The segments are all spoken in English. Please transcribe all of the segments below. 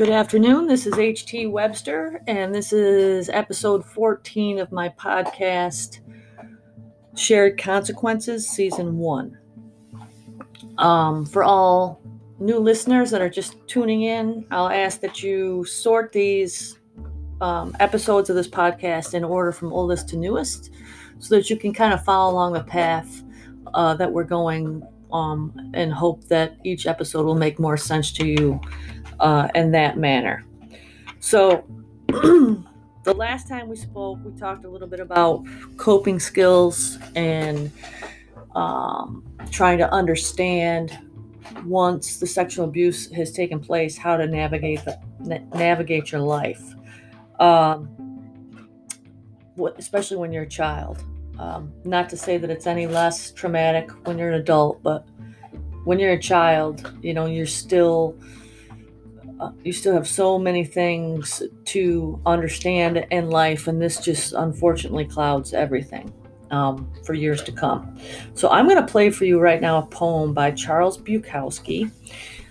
Good afternoon. This is HT Webster, and this is episode 14 of my podcast, Shared Consequences, Season 1. Um, for all new listeners that are just tuning in, I'll ask that you sort these um, episodes of this podcast in order from oldest to newest so that you can kind of follow along the path uh, that we're going um, and hope that each episode will make more sense to you uh, in that manner. So, the last time we spoke, we talked a little bit about coping skills and um, trying to understand once the sexual abuse has taken place how to navigate the navigate your life, um, especially when you're a child. Um, not to say that it's any less traumatic when you're an adult, but when you're a child, you know, you're still you still have so many things to understand in life, and this just unfortunately clouds everything um, for years to come. So, I'm going to play for you right now a poem by Charles Bukowski.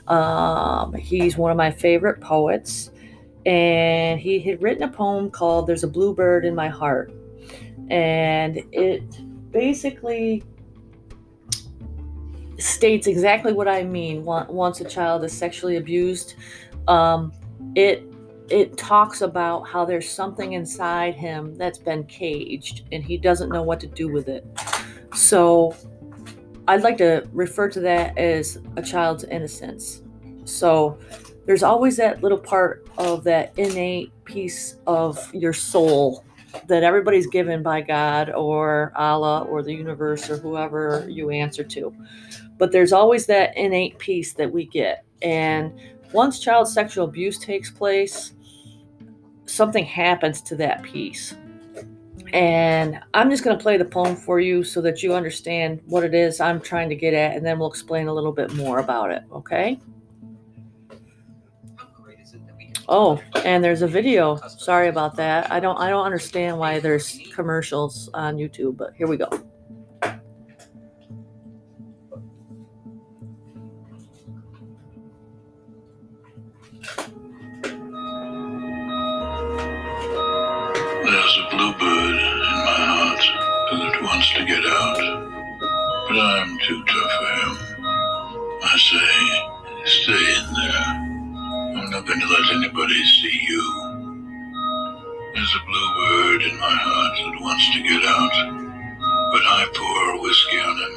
Um, he's one of my favorite poets, and he had written a poem called There's a Bluebird in My Heart. And it basically states exactly what I mean once a child is sexually abused um, it it talks about how there's something inside him that's been caged and he doesn't know what to do with it. So I'd like to refer to that as a child's innocence. So there's always that little part of that innate piece of your soul that everybody's given by God or Allah or the universe or whoever you answer to. But there's always that innate piece that we get. And once child sexual abuse takes place, something happens to that piece. And I'm just going to play the poem for you so that you understand what it is I'm trying to get at, and then we'll explain a little bit more about it, okay? Oh, and there's a video. Sorry about that. I don't I don't understand why there's commercials on YouTube, but here we go. Too tough for him. I say, stay in there. I'm not going to let anybody see you. There's a bluebird in my heart that wants to get out, but I pour whiskey on him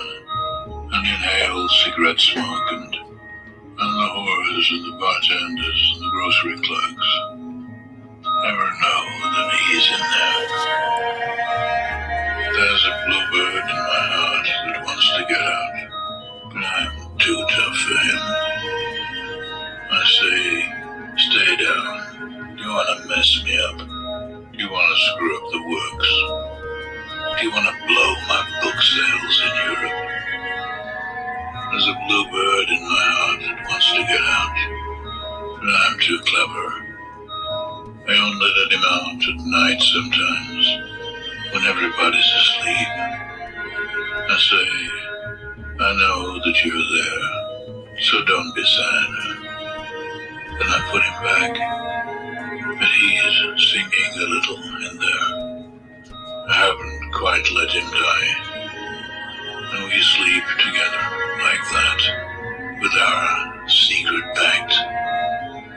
and inhale cigarette smoke and, and the whores and the bartenders and the grocery clerks he's in there. There's a bluebird in my heart that wants to get out. But I'm too tough for him. I say, stay down. You want to mess me up? You want to screw up the works? Do you want to blow my book sales in Europe? There's a bluebird in my heart that wants to get out, but I'm too clever. I only let him out at night sometimes, when everybody's asleep. I say, I know that you're there, so don't be sad. Then I put him back, but he's singing a little in there. I haven't quite let him die. And we sleep together like that, with our secret pact.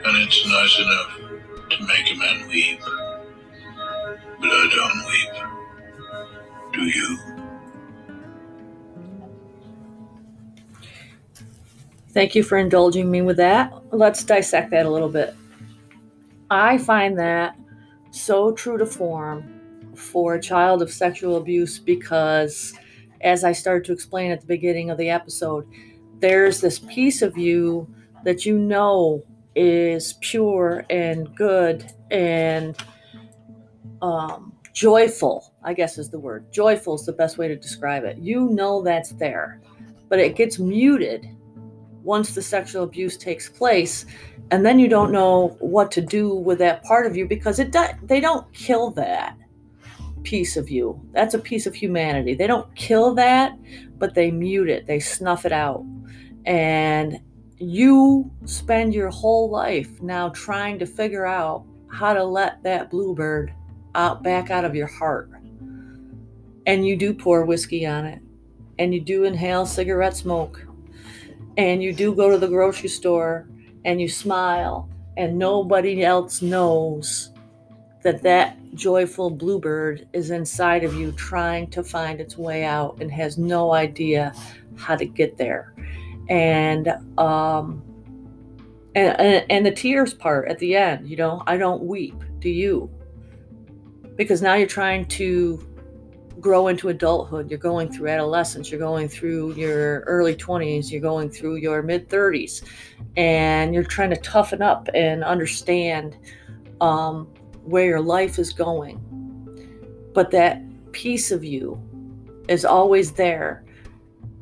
And it's nice enough to make a man weep. But I don't weep. Do you? Thank you for indulging me with that. Let's dissect that a little bit. I find that so true to form for a child of sexual abuse because, as I started to explain at the beginning of the episode, there's this piece of you that you know is pure and good and um, joyful, I guess is the word. Joyful is the best way to describe it. You know that's there, but it gets muted once the sexual abuse takes place and then you don't know what to do with that part of you because it do, they don't kill that piece of you that's a piece of humanity they don't kill that but they mute it they snuff it out and you spend your whole life now trying to figure out how to let that bluebird out back out of your heart. And you do pour whiskey on it, and you do inhale cigarette smoke, and you do go to the grocery store and you smile, and nobody else knows that that joyful bluebird is inside of you trying to find its way out and has no idea how to get there and um and, and, the tears part at the end you know i don't weep do you? Because now you're trying to grow into adulthood. You're going through adolescence. You're going through your early 20s you're going through your mid 30s and you're trying to toughen up and understand um, where your life is going. But that piece of you is always there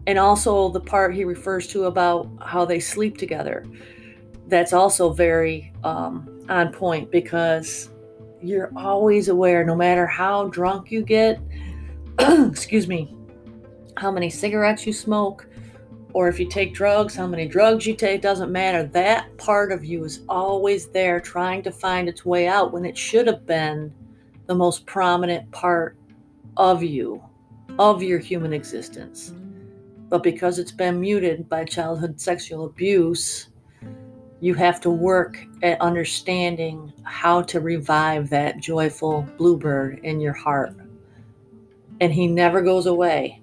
and also the part he refers to about how they sleep together. That's also very um, on point because you're always aware no matter how drunk you get excuse me how many cigarettes you smoke or if you take drugs how many drugs you take doesn't matter. That part of you is always there trying to find its way out when it should have been the most prominent part of you of your human existence but because it's been muted by childhood sexual abuse, you have to work at understanding how to revive that joyful bluebird in your heart. And he never goes away.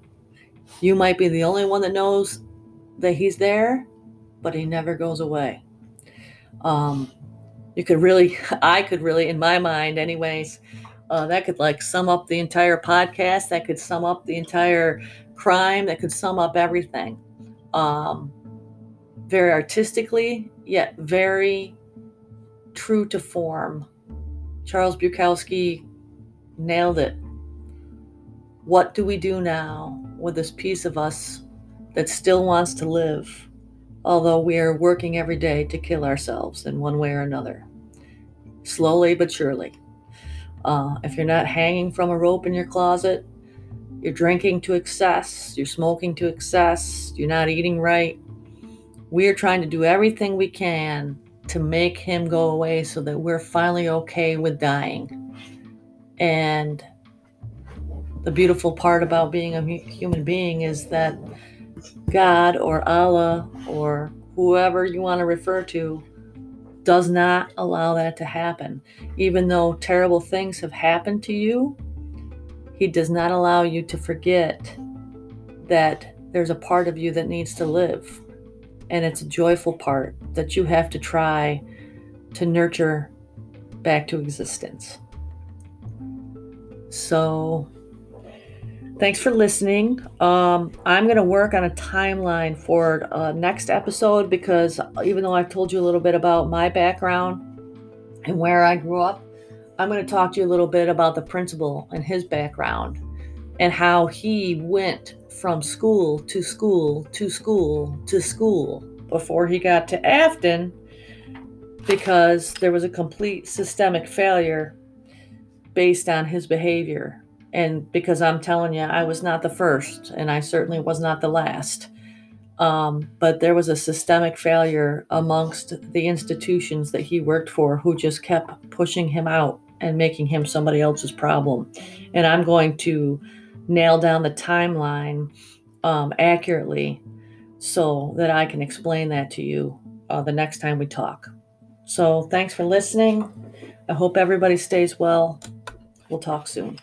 You might be the only one that knows that he's there, but he never goes away. Um, you could really, I could really, in my mind, anyways, uh, that could like sum up the entire podcast. That could sum up the entire crime that could sum up everything. Um, very artistically, yet very true to form. Charles Bukowski nailed it. What do we do now with this piece of us that still wants to live, although we are working every day to kill ourselves in one way or another? Slowly but surely. Uh, if you're not hanging from a rope in your closet, you're drinking to excess, you're smoking to excess, you're not eating right. We're trying to do everything we can to make him go away so that we're finally okay with dying. And the beautiful part about being a human being is that God or Allah or whoever you want to refer to does not allow that to happen. Even though terrible things have happened to you, he does not allow you to forget that there's a part of you that needs to live. And it's a joyful part that you have to try to nurture back to existence. So, thanks for listening. Um, I'm going to work on a timeline for uh, next episode because even though I've told you a little bit about my background and where I grew up, I'm going to talk to you a little bit about the principal and his background and how he went from school to school to school to school before he got to Afton because there was a complete systemic failure based on his behavior. And because I'm telling you, I was not the first, and I certainly was not the last. Um, but there was a systemic failure amongst the institutions that he worked for who just kept pushing him out and making him somebody else's problem. And I'm going to nail down the timeline um, accurately so that I can explain that to you uh, the next time we talk. So thanks for listening. I hope everybody stays well. We'll talk soon.